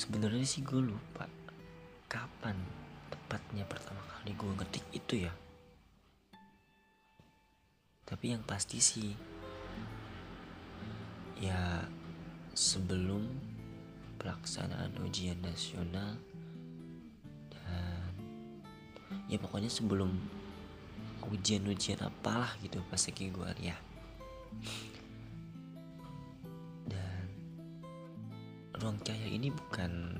sebenarnya sih gue lupa kapan tepatnya pertama kali gue ngetik itu ya. Tapi yang pasti sih ya sebelum pelaksanaan ujian nasional dan ya pokoknya sebelum ujian-ujian apalah gitu pas lagi gue ya ruang cahaya ini bukan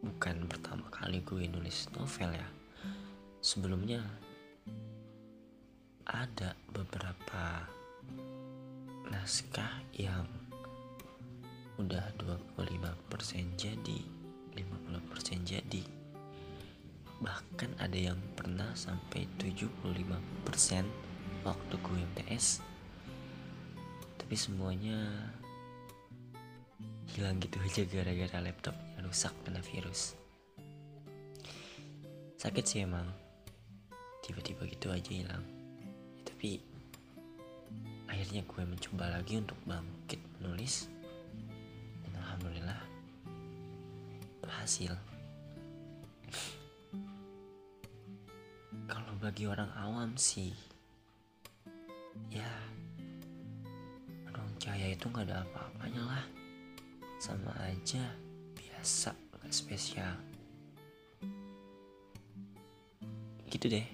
bukan pertama kali gue nulis novel ya. Sebelumnya ada beberapa naskah yang udah 25% jadi 50% jadi. Bahkan ada yang pernah sampai 75% waktu gue MTS tapi semuanya hilang gitu aja gara-gara laptopnya rusak kena virus. Sakit sih emang. Tiba-tiba gitu aja hilang. Ya, tapi akhirnya gue mencoba lagi untuk bangkit menulis. Dan alhamdulillah berhasil. Kalau bagi orang awam sih ya ruang cahaya itu nggak ada apa-apanya lah sama aja biasa nggak spesial. Gitu deh.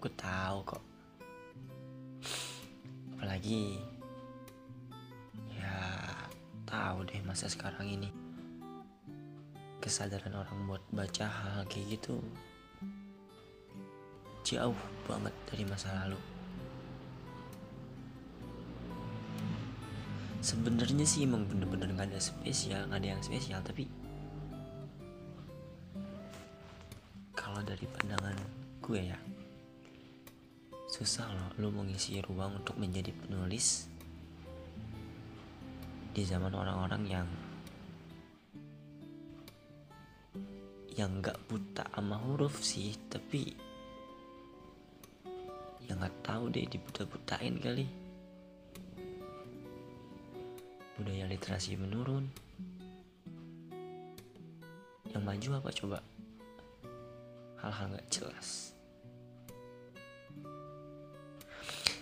Gue tahu kok. Apalagi ya tahu deh masa sekarang ini. Kesadaran orang buat baca hal kayak gitu jauh banget dari masa lalu sebenarnya sih emang bener-bener nggak ada spesial nggak ada yang spesial tapi kalau dari pandangan gue ya susah loh lu mau ngisi ruang untuk menjadi penulis di zaman orang-orang yang yang nggak buta sama huruf sih tapi yang nggak tahu deh dibuta-butain kali budaya literasi menurun. Yang maju apa coba? Hal-hal nggak jelas.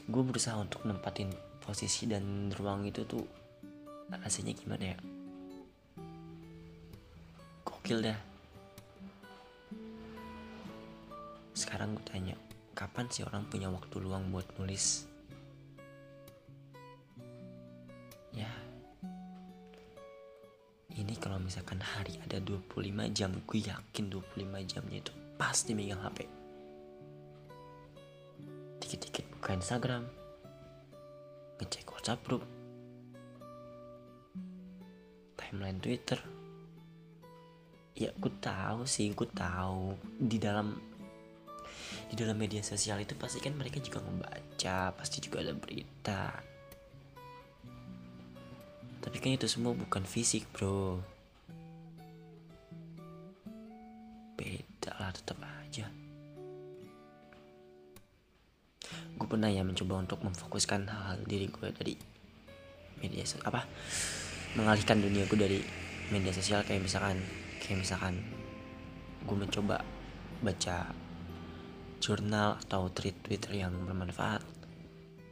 Gue berusaha untuk nempatin posisi dan ruang itu tuh rasanya gimana ya? Gokil dah. Sekarang gue tanya kapan sih orang punya waktu luang buat nulis kalau misalkan hari ada 25 jam gue yakin 25 jamnya itu pasti megang HP dikit-dikit buka Instagram ngecek WhatsApp group timeline Twitter. Ya gue tahu sih gue tahu. Di dalam di dalam media sosial itu pasti kan mereka juga membaca pasti juga ada berita. Tapi kan itu semua bukan fisik bro pernah ya mencoba untuk memfokuskan hal, -hal diri gue dari media sosial apa mengalihkan dunia gue dari media sosial. Kayak misalkan kayak misalkan gue mencoba baca jurnal atau tweet Twitter yang bermanfaat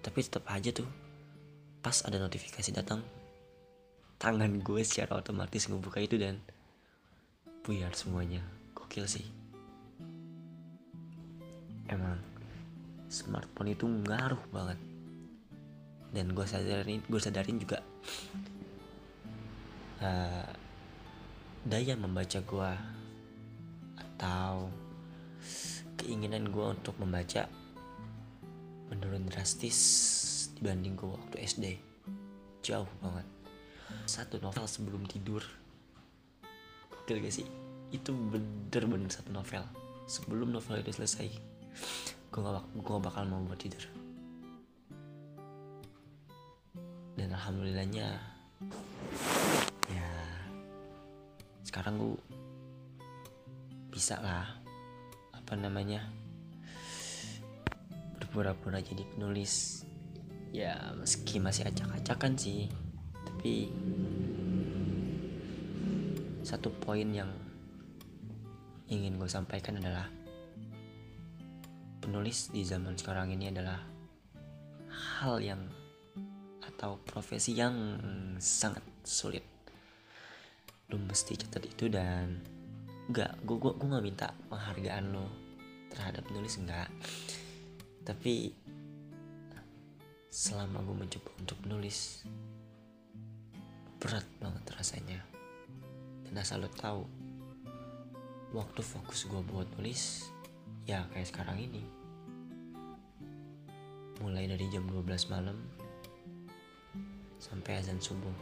tapi tetap aja tuh pas ada notifikasi datang tangan gue secara otomatis ngebuka itu dan buyar semuanya. Gokil sih. Emang smartphone itu ngaruh banget. Dan gue sadarin gue sadarin juga uh, daya membaca gue atau keinginan gue untuk membaca menurun drastis dibanding gue waktu SD jauh banget. Satu novel sebelum tidur. Gak sih? Itu bener-bener satu novel. Sebelum novel itu selesai gue gak, gue gak bakal mau buat tidur. Dan alhamdulillahnya ya sekarang gue bisa lah apa namanya berpura-pura jadi penulis. Ya meski masih acak-acakan sih tapi satu poin yang ingin gue sampaikan adalah penulis di zaman sekarang ini adalah hal yang atau profesi yang sangat sulit. Lu mesti catat itu dan enggak gue gue gue nggak minta penghargaan lo terhadap penulis enggak tapi selama gue mencoba untuk menulis berat banget rasanya. Dan asal lo tahu waktu fokus gue buat nulis ya kayak sekarang ini. Mulai dari jam 12 malam sampai azan subuh.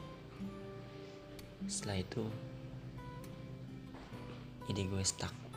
Setelah itu ide gue stuck